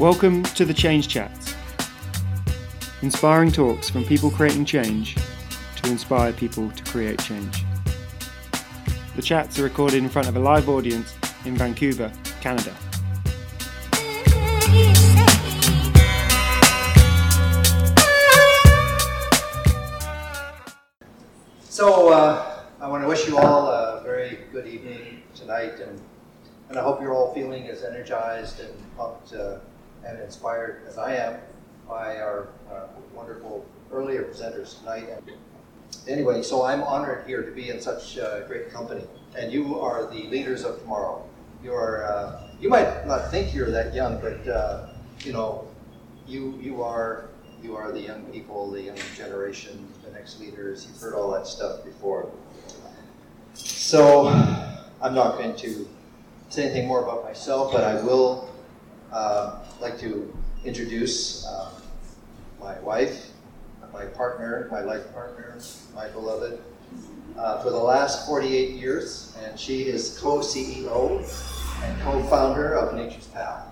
Welcome to the Change Chats. Inspiring talks from people creating change to inspire people to create change. The chats are recorded in front of a live audience in Vancouver, Canada. So uh, I want to wish you all a very good evening tonight, and, and I hope you're all feeling as energized and pumped uh, and inspired as I am by our uh, wonderful earlier presenters tonight. Anyway, so I'm honored here to be in such uh, great company, and you are the leaders of tomorrow. You are. Uh, you might not think you're that young, but uh, you know, you you are you are the young people, the young generation, the next leaders. You've heard all that stuff before. So I'm not going to say anything more about myself, but I will uh, like to introduce uh, my wife, my partner, my life partner, my beloved, uh, for the last 48 years, and she is co-CEO and co-founder of Nature's Path.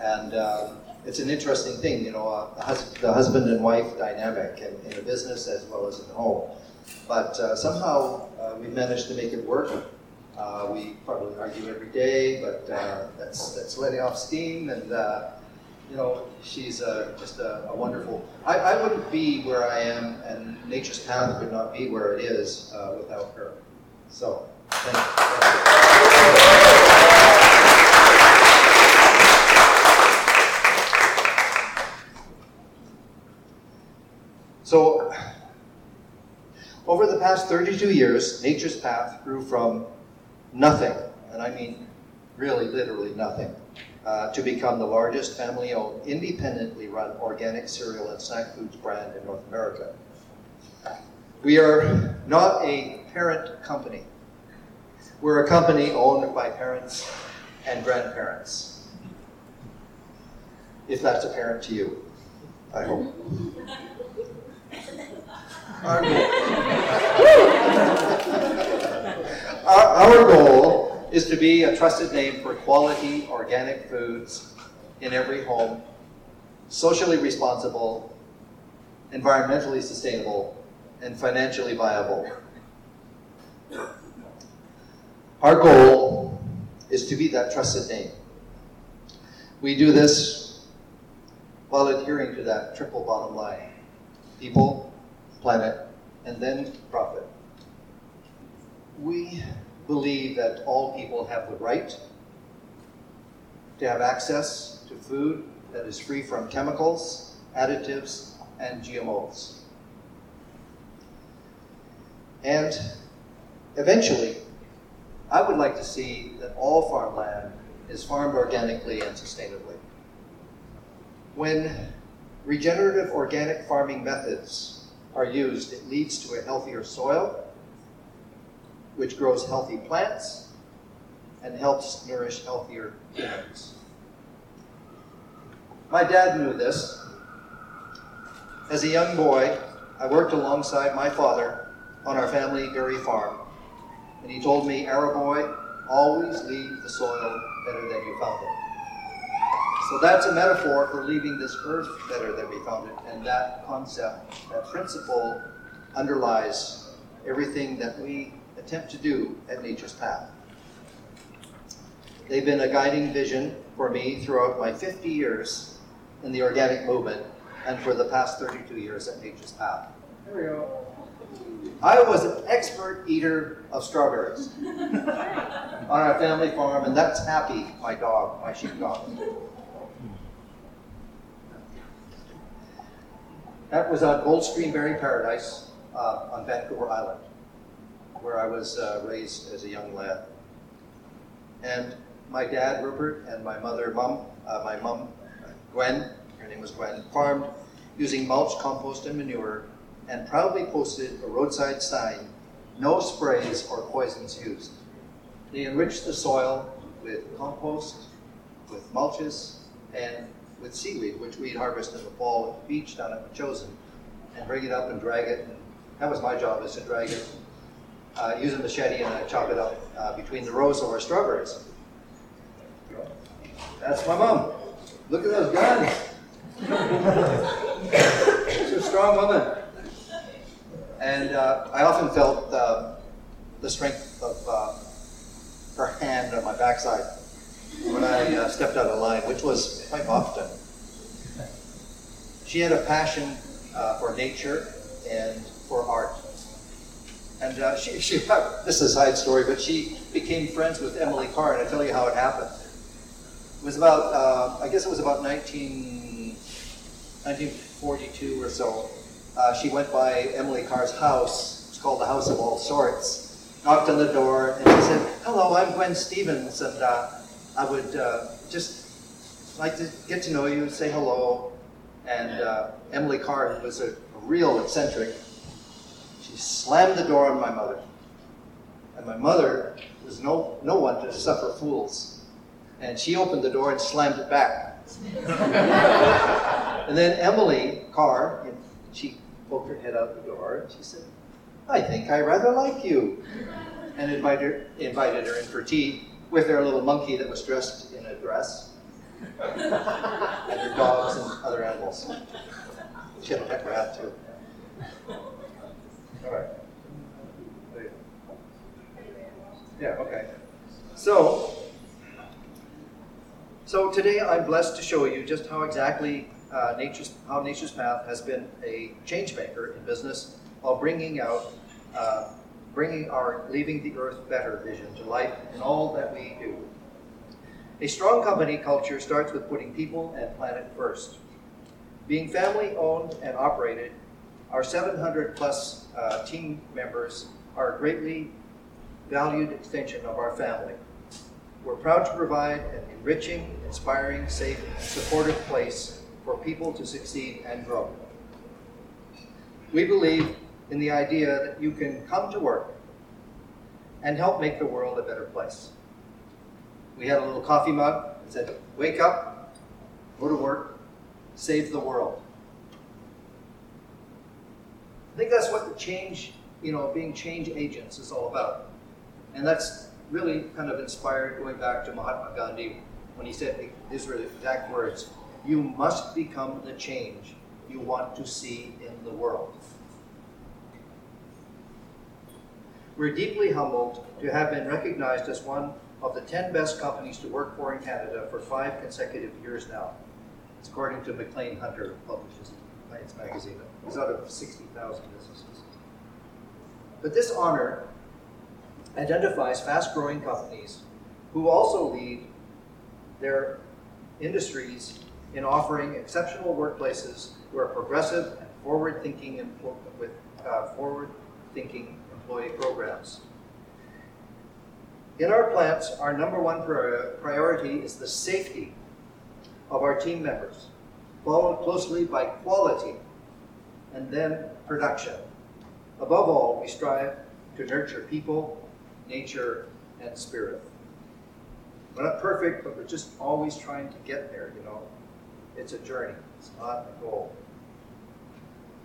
And um, it's an interesting thing, you know, uh, the, hus- the husband and wife dynamic in, in a business as well as in the home. But uh, somehow uh, we've managed to make it work. Uh, we probably argue every day, but uh, that's that's letting off steam, and uh, you know, she's uh, just a, a wonderful. I, I wouldn't be where I am, and Nature's Path would not be where it is uh, without her. So, thank you. So, over the past 32 years, Nature's Path grew from nothing, and I mean really literally nothing, uh, to become the largest family owned, independently run organic cereal and snack foods brand in North America. We are not a parent company. We're a company owned by parents and grandparents. If that's apparent to you, I hope. Our goal, our, our goal is to be a trusted name for quality organic foods in every home, socially responsible, environmentally sustainable, and financially viable. Our goal is to be that trusted name. We do this while adhering to that triple bottom line people, planet, and then profit. We believe that all people have the right to have access to food that is free from chemicals, additives, and GMOs. And eventually, I would like to see that all farmland is farmed organically and sustainably. When regenerative organic farming methods are used, it leads to a healthier soil, which grows healthy plants and helps nourish healthier humans. My dad knew this. As a young boy, I worked alongside my father on our family dairy farm, and he told me, Arrowboy, always leave the soil better than you found it. So that's a metaphor for leaving this earth better than we found it, and that concept, that principle, underlies everything that we attempt to do at Nature's Path. They've been a guiding vision for me throughout my 50 years in the organic movement and for the past 32 years at Nature's Path. There we go. I was an expert eater of strawberries on our family farm, and that's Happy, my dog, my sheepdog. That was on Goldstream Berry Paradise uh, on Vancouver Island, where I was uh, raised as a young lad. And my dad, Rupert, and my mother, Mum, uh, my mum, Gwen, her name was Gwen, farmed using mulch, compost, and manure, and proudly posted a roadside sign, no sprays or poisons used. They enriched the soil with compost, with mulches, and with seaweed, which we'd harvest in the fall at the beach down at Metchosin, and bring it up and drag it. And that was my job, is to drag it, uh, use a machete and I chop it up uh, between the rows of our strawberries. That's my mom. Look at those guns. She's a strong woman. And uh, I often felt uh, the strength of uh, her hand on my backside when I uh, stepped out of line, which was quite often. She had a passion for nature and for art. And uh, she, she, this is a side story, but she became friends with Emily Carr, and I'll tell you how it happened. It was about, uh, I guess it was about 19, 1942 or so. Uh, she went by Emily Carr's house. It's called the House of All Sorts. Knocked on the door, and she said, Hello, I'm Gwen Stephens, and uh, I would uh, just like to get to know you, say hello. And uh, Emily Carr was a, a real eccentric she slammed the door on my mother. And my mother was no, no one to suffer fools. And she opened the door and slammed it back. and then Emily Carr, she poked her head out the door and she said, I think I rather like you. And invited, invited her in for tea with her little monkey that was dressed in a dress. and her dogs and other animals. She had a pet rat too. All right. Yeah, okay. So, so today I'm blessed to show you just how exactly uh, nature's, how Nature's Path has been a change maker in business while bringing out, uh, bringing our leaving the earth better vision to life in all that we do. A strong company culture starts with putting people and planet first. Being family owned and operated our 700 plus uh, team members are a greatly valued extension of our family. We're proud to provide an enriching, inspiring, safe, and supportive place for people to succeed and grow. We believe in the idea that you can come to work and help make the world a better place. We had a little coffee mug that said, Wake up, go to work, save the world. I think that's what the change, you know, being change agents is all about. And that's really kind of inspired going back to Mahatma Gandhi when he said his exact words You must become the change you want to see in the world. We're deeply humbled to have been recognized as one of the 10 best companies to work for in Canada for five consecutive years now. According to Maclean Hunter publishes Science magazine. It's out of 60,000 businesses. But this honor identifies fast growing companies who also lead their industries in offering exceptional workplaces where progressive and forward thinking with uh, forward thinking employee programs. In our plants, our number one priority is the safety of our team members followed closely by quality, and then production. Above all, we strive to nurture people, nature, and spirit. We're not perfect, but we're just always trying to get there, you know. It's a journey, it's not a goal.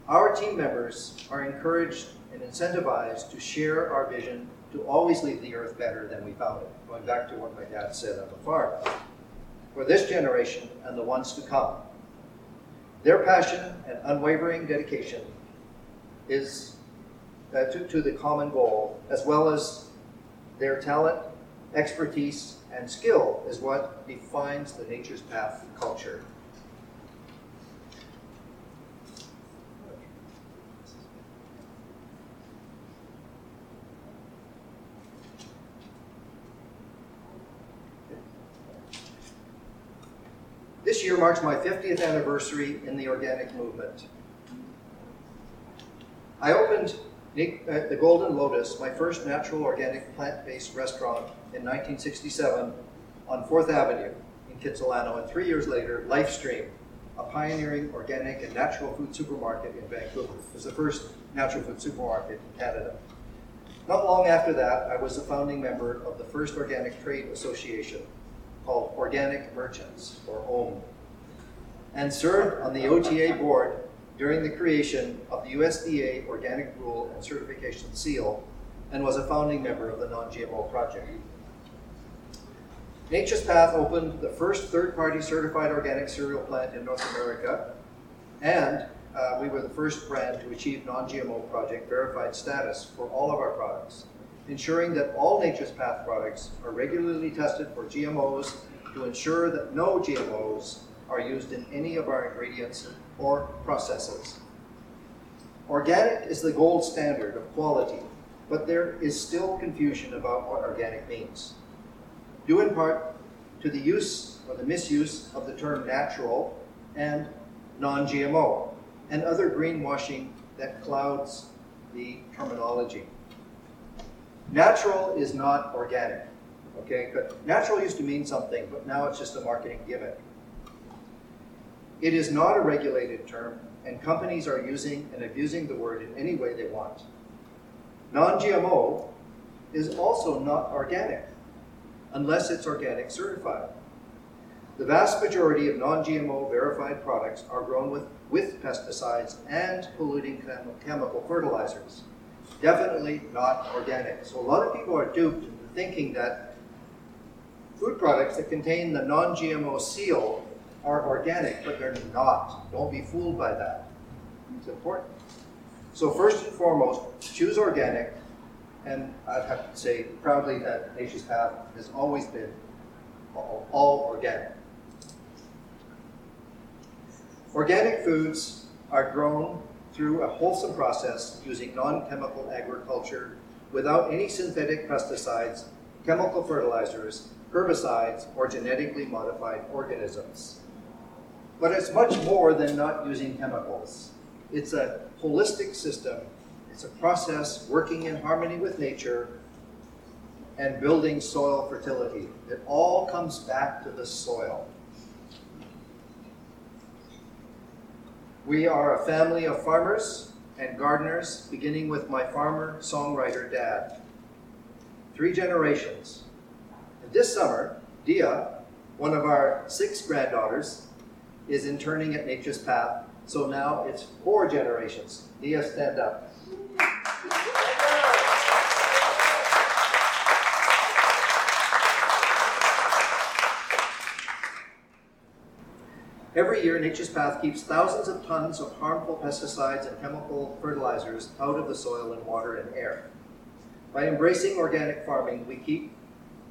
Our team members are encouraged and incentivized to share our vision to always leave the earth better than we found it, going back to what my dad said on the farm. For this generation and the ones to come, their passion and unwavering dedication is uh, to, to the common goal, as well as their talent, expertise, and skill, is what defines the Nature's Path culture. Marks my 50th anniversary in the organic movement. I opened uh, the Golden Lotus, my first natural organic plant-based restaurant in 1967 on 4th Avenue in Kitsilano, and three years later, Lifestream, a pioneering organic and natural food supermarket in Vancouver. It was the first natural food supermarket in Canada. Not long after that, I was a founding member of the first Organic Trade Association, called Organic Merchants, or OM, and served on the OTA board during the creation of the USDA Organic Rule and Certification Seal, and was a founding member of the Non-GMO Project. Nature's Path opened the first third-party certified organic cereal plant in North America, and uh, we were the first brand to achieve non-GMO project verified status for all of our products, ensuring that all Nature's Path products are regularly tested for GMOs to ensure that no GMOs are used in any of our ingredients or processes. Organic is the gold standard of quality, but there is still confusion about what organic means. Due in part to the use or the misuse of the term natural and non-GMO and other greenwashing that clouds the terminology. Natural is not organic, okay? But natural used to mean something, but now it's just a marketing gimmick. It is not a regulated term, and companies are using and abusing the word in any way they want. Non-GMO is also not organic, unless it's organic certified. The vast majority of non-GMO verified products are grown with, with pesticides and polluting chem chemical fertilizers. Definitely not organic. So a lot of people are duped into thinking that food products that contain the non-GMO seal are organic, but they're not. Don't be fooled by that. It's important. So first and foremost, choose organic, and I'd have to say proudly that Nature's Path has always been all, all organic. Organic foods are grown through a wholesome process using non-chemical agriculture without any synthetic pesticides, chemical fertilizers, herbicides, or genetically modified organisms. But it's much more than not using chemicals. It's a holistic system. It's a process working in harmony with nature and building soil fertility. It all comes back to the soil. We are a family of farmers and gardeners, beginning with my farmer songwriter dad. Three generations. And this summer, Dia, one of our six granddaughters, is interning at Nature's Path, so now it's four generations. Dia, stand up. Every year, Nature's Path keeps thousands of tons of harmful pesticides and chemical fertilizers out of the soil and water and air. By embracing organic farming, we keep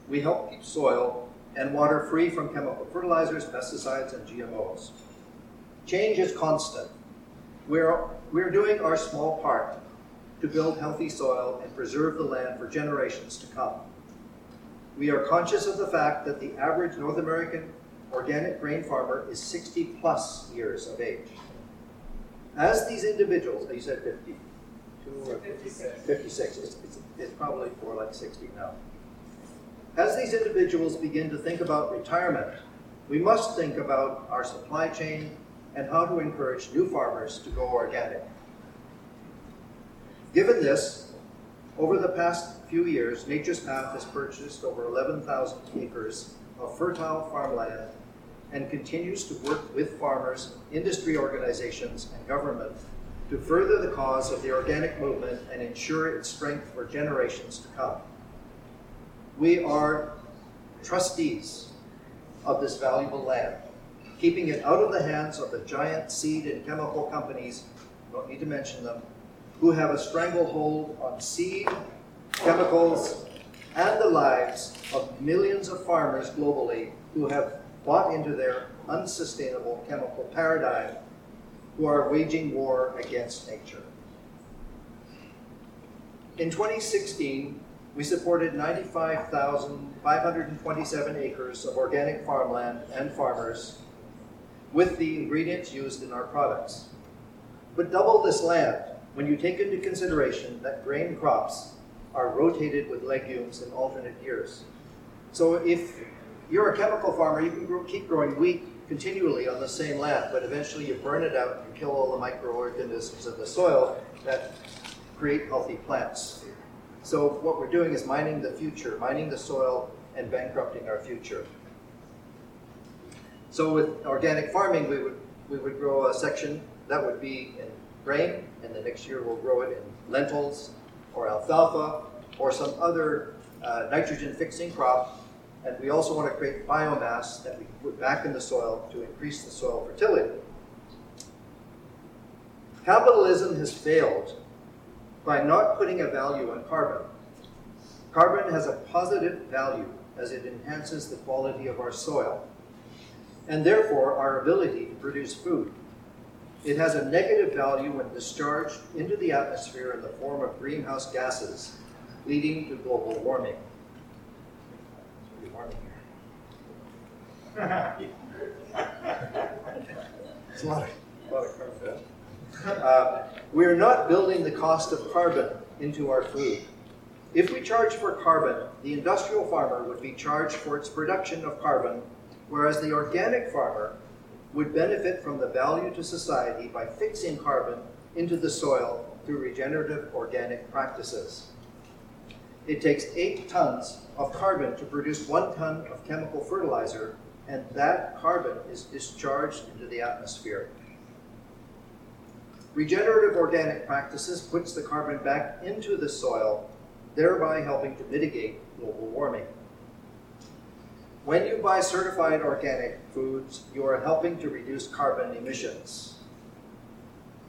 we help keep soil and water free from chemical fertilizers, pesticides, and GMOs. Change is constant. We're, we're doing our small part to build healthy soil and preserve the land for generations to come. We are conscious of the fact that the average North American organic grain farmer is 60 plus years of age. As these individuals, you said 52 or 56, 56 it's, it's, it's probably more like 60 now. As these individuals begin to think about retirement, we must think about our supply chain and how to encourage new farmers to go organic. Given this, over the past few years, Nature's Path has purchased over 11,000 acres of fertile farmland and continues to work with farmers, industry organizations, and government to further the cause of the organic movement and ensure its strength for generations to come. We are trustees of this valuable land, keeping it out of the hands of the giant seed and chemical companies, don't need to mention them, who have a stranglehold on seed, chemicals, and the lives of millions of farmers globally who have bought into their unsustainable chemical paradigm, who are waging war against nature. In 2016, we supported 95,527 acres of organic farmland and farmers with the ingredients used in our products. But double this land when you take into consideration that grain crops are rotated with legumes in alternate years. So if you're a chemical farmer, you can grow, keep growing wheat continually on the same land, but eventually you burn it out and kill all the microorganisms in the soil that create healthy plants. So what we're doing is mining the future, mining the soil and bankrupting our future. So with organic farming, we would, we would grow a section that would be in grain, and the next year we'll grow it in lentils or alfalfa or some other uh, nitrogen fixing crop And we also want to create biomass that we put back in the soil to increase the soil fertility. Capitalism has failed by not putting a value on carbon. Carbon has a positive value as it enhances the quality of our soil and therefore our ability to produce food. It has a negative value when discharged into the atmosphere in the form of greenhouse gases, leading to global warming. It's a lot of, a lot of carbon. Uh, we're not building the cost of carbon into our food. If we charge for carbon, the industrial farmer would be charged for its production of carbon, whereas the organic farmer would benefit from the value to society by fixing carbon into the soil through regenerative organic practices. It takes eight tons of carbon to produce one ton of chemical fertilizer, and that carbon is discharged into the atmosphere. Regenerative organic practices puts the carbon back into the soil, thereby helping to mitigate global warming. When you buy certified organic foods, you are helping to reduce carbon emissions.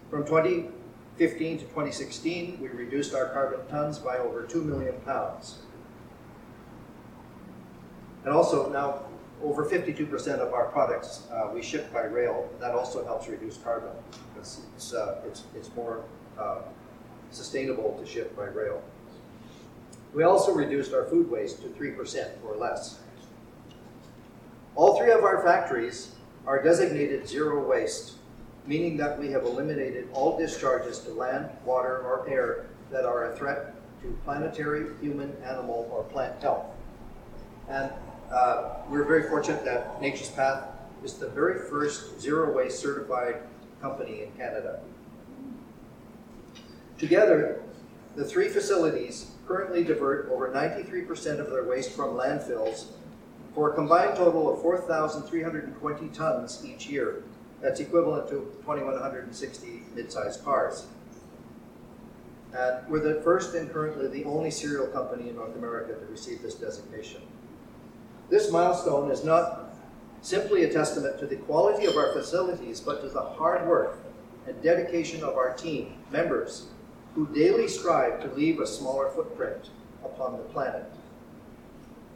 From 2015 to 2016, we reduced our carbon tons by over 2 million pounds. And also now, over 52% of our products uh, we ship by rail. That also helps reduce carbon because it's, uh, it's, it's more uh, sustainable to ship by rail. We also reduced our food waste to 3% or less. All three of our factories are designated zero waste, meaning that we have eliminated all discharges to land, water, or air that are a threat to planetary, human, animal, or plant health. And uh, we're very fortunate that Nature's Path is the very first zero waste certified company in Canada. Together, the three facilities currently divert over 93% of their waste from landfills for a combined total of 4,320 tons each year. That's equivalent to 2,160 mid-sized cars. And we're the first and currently the only cereal company in North America to receive this designation. This milestone is not simply a testament to the quality of our facilities, but to the hard work and dedication of our team members who daily strive to leave a smaller footprint upon the planet.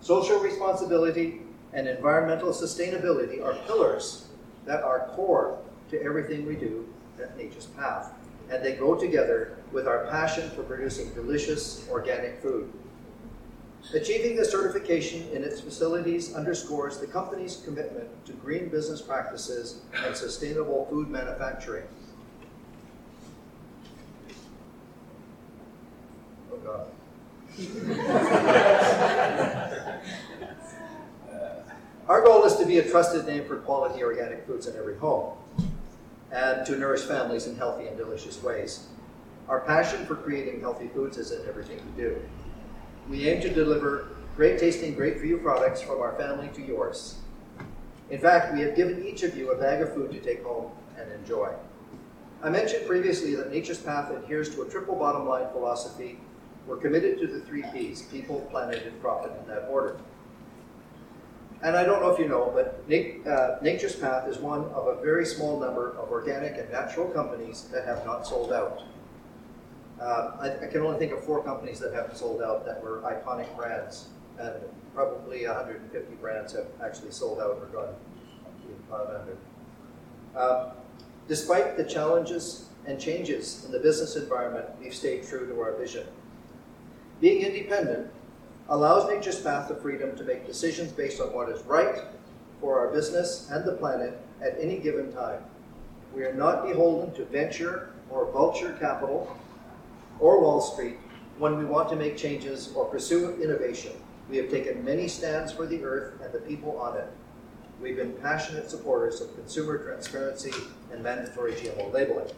Social responsibility and environmental sustainability are pillars that are core to everything we do at Nature's Path, and they go together with our passion for producing delicious organic food. Achieving the certification in its facilities underscores the company's commitment to green business practices and sustainable food manufacturing. Oh God. Our goal is to be a trusted name for quality organic foods in every home and to nourish families in healthy and delicious ways. Our passion for creating healthy foods is in everything we do. We aim to deliver great tasting, great for you products from our family to yours. In fact, we have given each of you a bag of food to take home and enjoy. I mentioned previously that Nature's Path adheres to a triple bottom line philosophy. We're committed to the three P's people, planet, and profit in that order. And I don't know if you know, but uh, Nature's Path is one of a very small number of organic and natural companies that have not sold out. Uh, I, I, can only think of four companies that have sold out that were iconic brands, and probably 150 brands have actually sold out or gone 500. Uh, despite the challenges and changes in the business environment, we've stayed true to our vision. Being independent allows Nature's Path the freedom to make decisions based on what is right for our business and the planet at any given time. We are not beholden to venture or vulture capital or Wall Street when we want to make changes or pursue innovation. We have taken many stands for the earth and the people on it. We've been passionate supporters of consumer transparency and mandatory GMO labeling.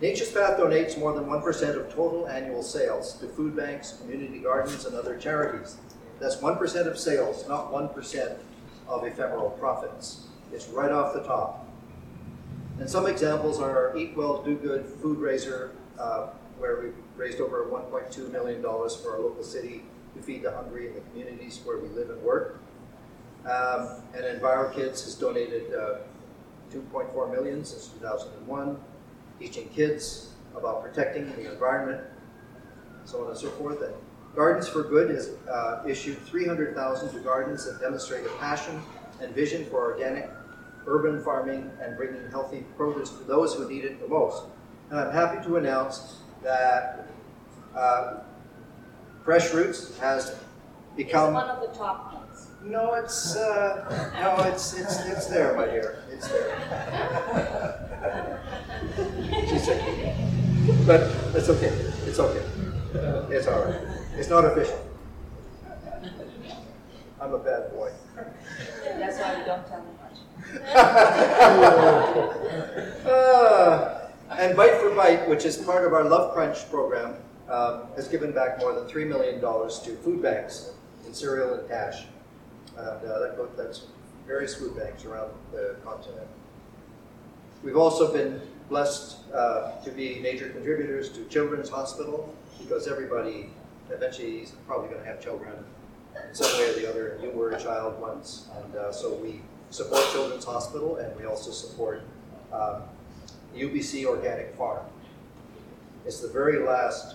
Nature's Path donates more than 1% of total annual sales to food banks, community gardens, and other charities. That's 1% of sales, not 1% of ephemeral profits. It's right off the top. And some examples are Eat Well, Do Good, Food Raiser, uh, where we've raised over $1.2 million for our local city to feed the hungry in the communities where we live and work. Um, and EnviroKids has donated uh, 2.4 million since 2001, teaching kids about protecting the environment, so on and so forth. And Gardens for Good has uh, issued 300,000 to gardens that demonstrate a passion and vision for organic urban farming and bringing healthy produce to those who need it the most. And I'm happy to announce that uh, Fresh Roots has become It's one of the top ones. no, it's uh, no, it's it's it's there, my dear. It's there. She said, but it's okay. It's okay. It's all right. It's not official. I'm a bad boy. That's why we don't tell them much. Uh, and Bite for Bite, which is part of our Love Crunch program, um, has given back more than $3 million to food banks in cereal and cash. And uh, that that's various food banks around the continent. We've also been blessed uh, to be major contributors to Children's Hospital because everybody eventually is probably going to have children in some way or the other. You were a child once, and uh, so we support Children's Hospital and we also support um, UBC Organic Farm. It's the very last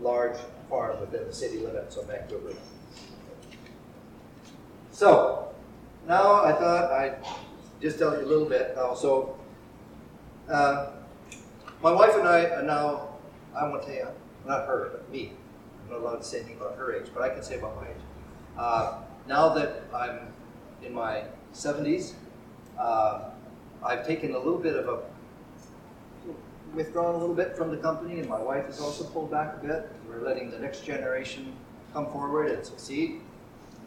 large farm within the city limits of Vancouver. So, now I thought I'd just tell you a little bit. Uh, so, uh, my wife and I are now, I want to tell you, not her, but me. I'm not allowed to say anything about her age, but I can say about my age. Uh, now that I'm in my 70s, uh, I've taken a little bit of a withdrawn a little bit from the company, and my wife has also pulled back a bit. We're letting the next generation come forward and succeed.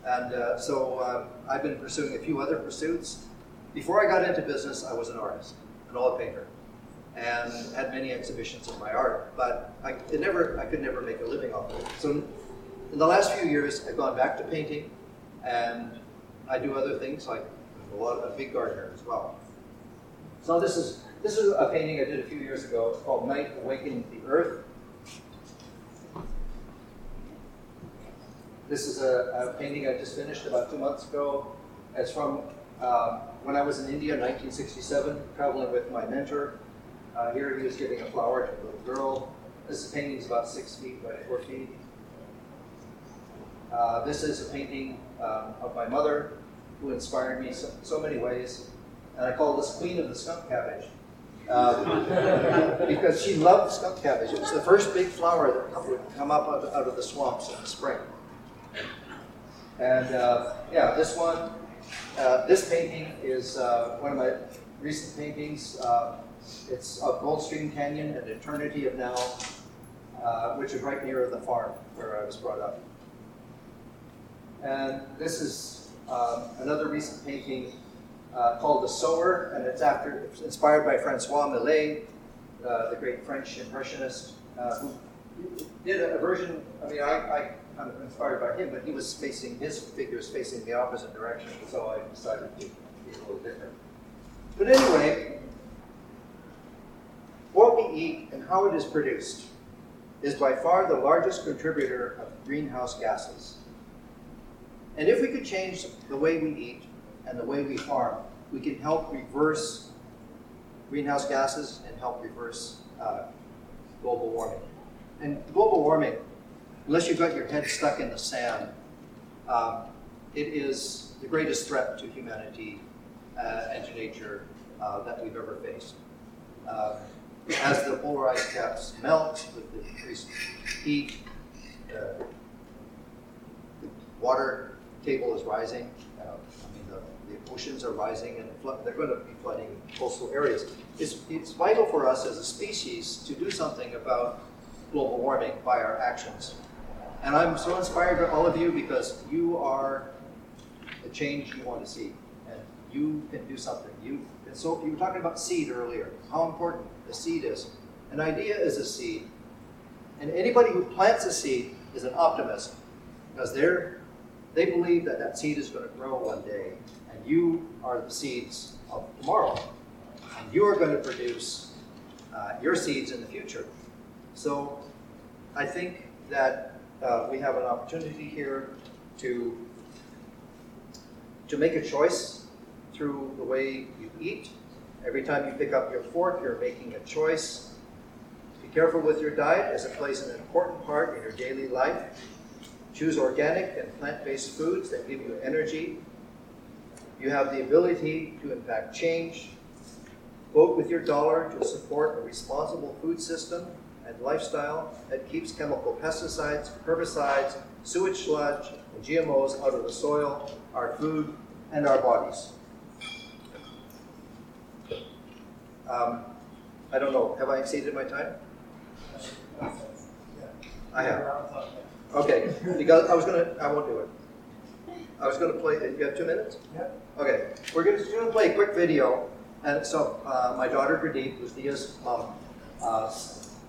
And uh, so uh, I've been pursuing a few other pursuits. Before I got into business, I was an artist, an oil painter, and had many exhibitions of my art. But I never, I could never make a living off of it. So in the last few years, I've gone back to painting, and I do other things like a lot a big gardener as well. So this is this is a painting I did a few years ago. It's called Night Awakening the Earth. This is a, a painting I just finished about two months ago. It's from um, when I was in India in 1967, traveling with my mentor. Uh, here he was giving a flower to a little girl. This painting is about six feet by four feet. Uh, this is a painting um, of my mother, who inspired me so, so many ways, and I call this Queen of the Skunk Cabbage. Um, because she loved skunk cabbage. It was the first big flower that would come up out, out of the swamps in the spring. And uh, yeah, this one, uh, this painting is uh, one of my recent paintings. Uh, it's of Goldstream Canyon, an eternity of now, uh, which is right near the farm where I was brought up. And this is um, another recent painting uh, called The Sower, and it's after it's inspired by Francois Millet, uh, the great French impressionist, uh, who did a, a version. I mean, I, I kind of inspired by him, but he was facing his figures facing the opposite direction, so I decided to be a little different. But anyway, what we eat and how it is produced is by far the largest contributor of greenhouse gases. And if we could change the way we eat and the way we farm, we can help reverse greenhouse gases and help reverse uh, global warming. And global warming, unless you've got your head stuck in the sand, um, it is the greatest threat to humanity uh, and to nature uh, that we've ever faced. Uh, as the polar ice caps melt with the increased heat, uh, water table is rising. Uh, I mean, the, the oceans are rising and flood, they're going to be flooding coastal areas. It's, it's vital for us as a species to do something about global warming by our actions. And I'm so inspired by all of you because you are the change you want to see. And you can do something. You and so you were talking about seed earlier, how important a seed is. An idea is a seed. And anybody who plants a seed is an optimist because they're they believe that that seed is going to grow one day, and you are the seeds of tomorrow. And you are going to produce uh, your seeds in the future. So I think that uh, we have an opportunity here to, to make a choice through the way you eat. Every time you pick up your fork, you're making a choice. Be careful with your diet as it plays an important part in your daily life. Choose organic and plant-based foods that give you energy. You have the ability to impact change. Vote with your dollar to support a responsible food system and lifestyle that keeps chemical pesticides, herbicides, sewage sludge, and GMOs out of the soil, our food, and our bodies. Um, I don't know, have I exceeded my time? I have. Okay, because I was gonna, I won't do it. I was gonna play, you have two minutes? Yeah. Okay, we're gonna, just gonna play a quick video, and so, uh, my daughter Pradeep, was Dia's mom, uh,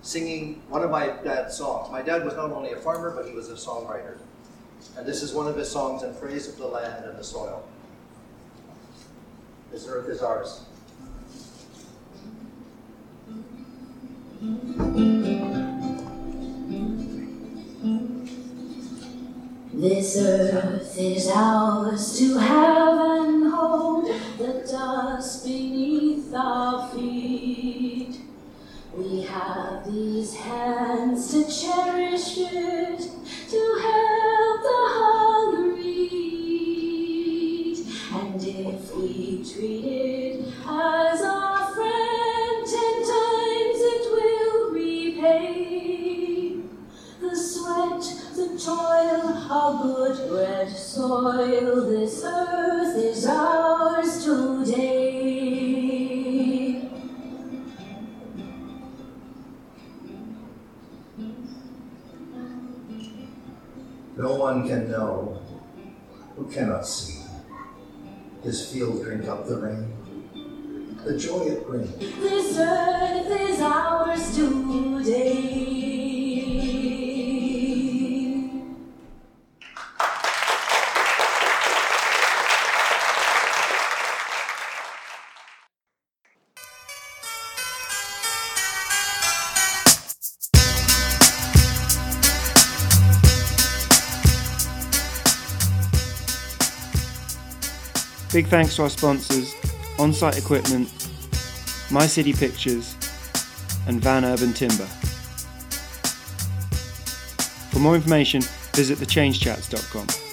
singing one of my dad's songs. My dad was not only a farmer, but he was a songwriter. And this is one of his songs in praise of the land and the soil. This earth is ours. This earth is ours to have and hold, the dust beneath our feet. We have these hands who cannot see. His field drink up the rain. The joy it brings. This earth is ours today. Big thanks to our sponsors, On Site Equipment, My City Pictures, and Van Urban Timber. For more information, visit thechangechats.com.